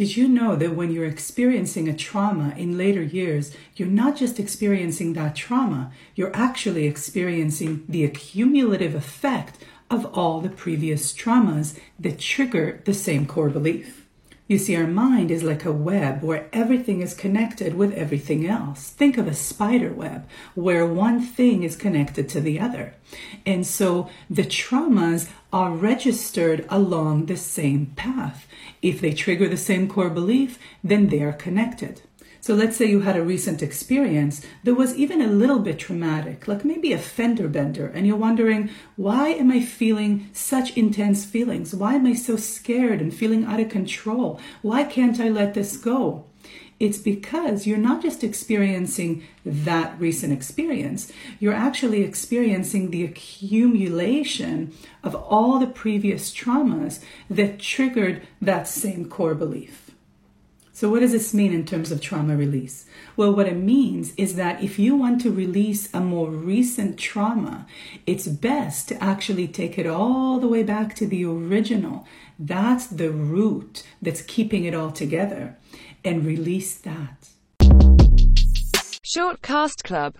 Did you know that when you're experiencing a trauma in later years, you're not just experiencing that trauma, you're actually experiencing the accumulative effect of all the previous traumas that trigger the same core belief? You see, our mind is like a web where everything is connected with everything else. Think of a spider web where one thing is connected to the other. And so the traumas are registered along the same path. If they trigger the same core belief, then they are connected. So let's say you had a recent experience that was even a little bit traumatic, like maybe a fender bender, and you're wondering, why am I feeling such intense feelings? Why am I so scared and feeling out of control? Why can't I let this go? It's because you're not just experiencing that recent experience, you're actually experiencing the accumulation of all the previous traumas that triggered that same core belief. So, what does this mean in terms of trauma release? Well, what it means is that if you want to release a more recent trauma, it's best to actually take it all the way back to the original. That's the root that's keeping it all together and release that. Shortcast Club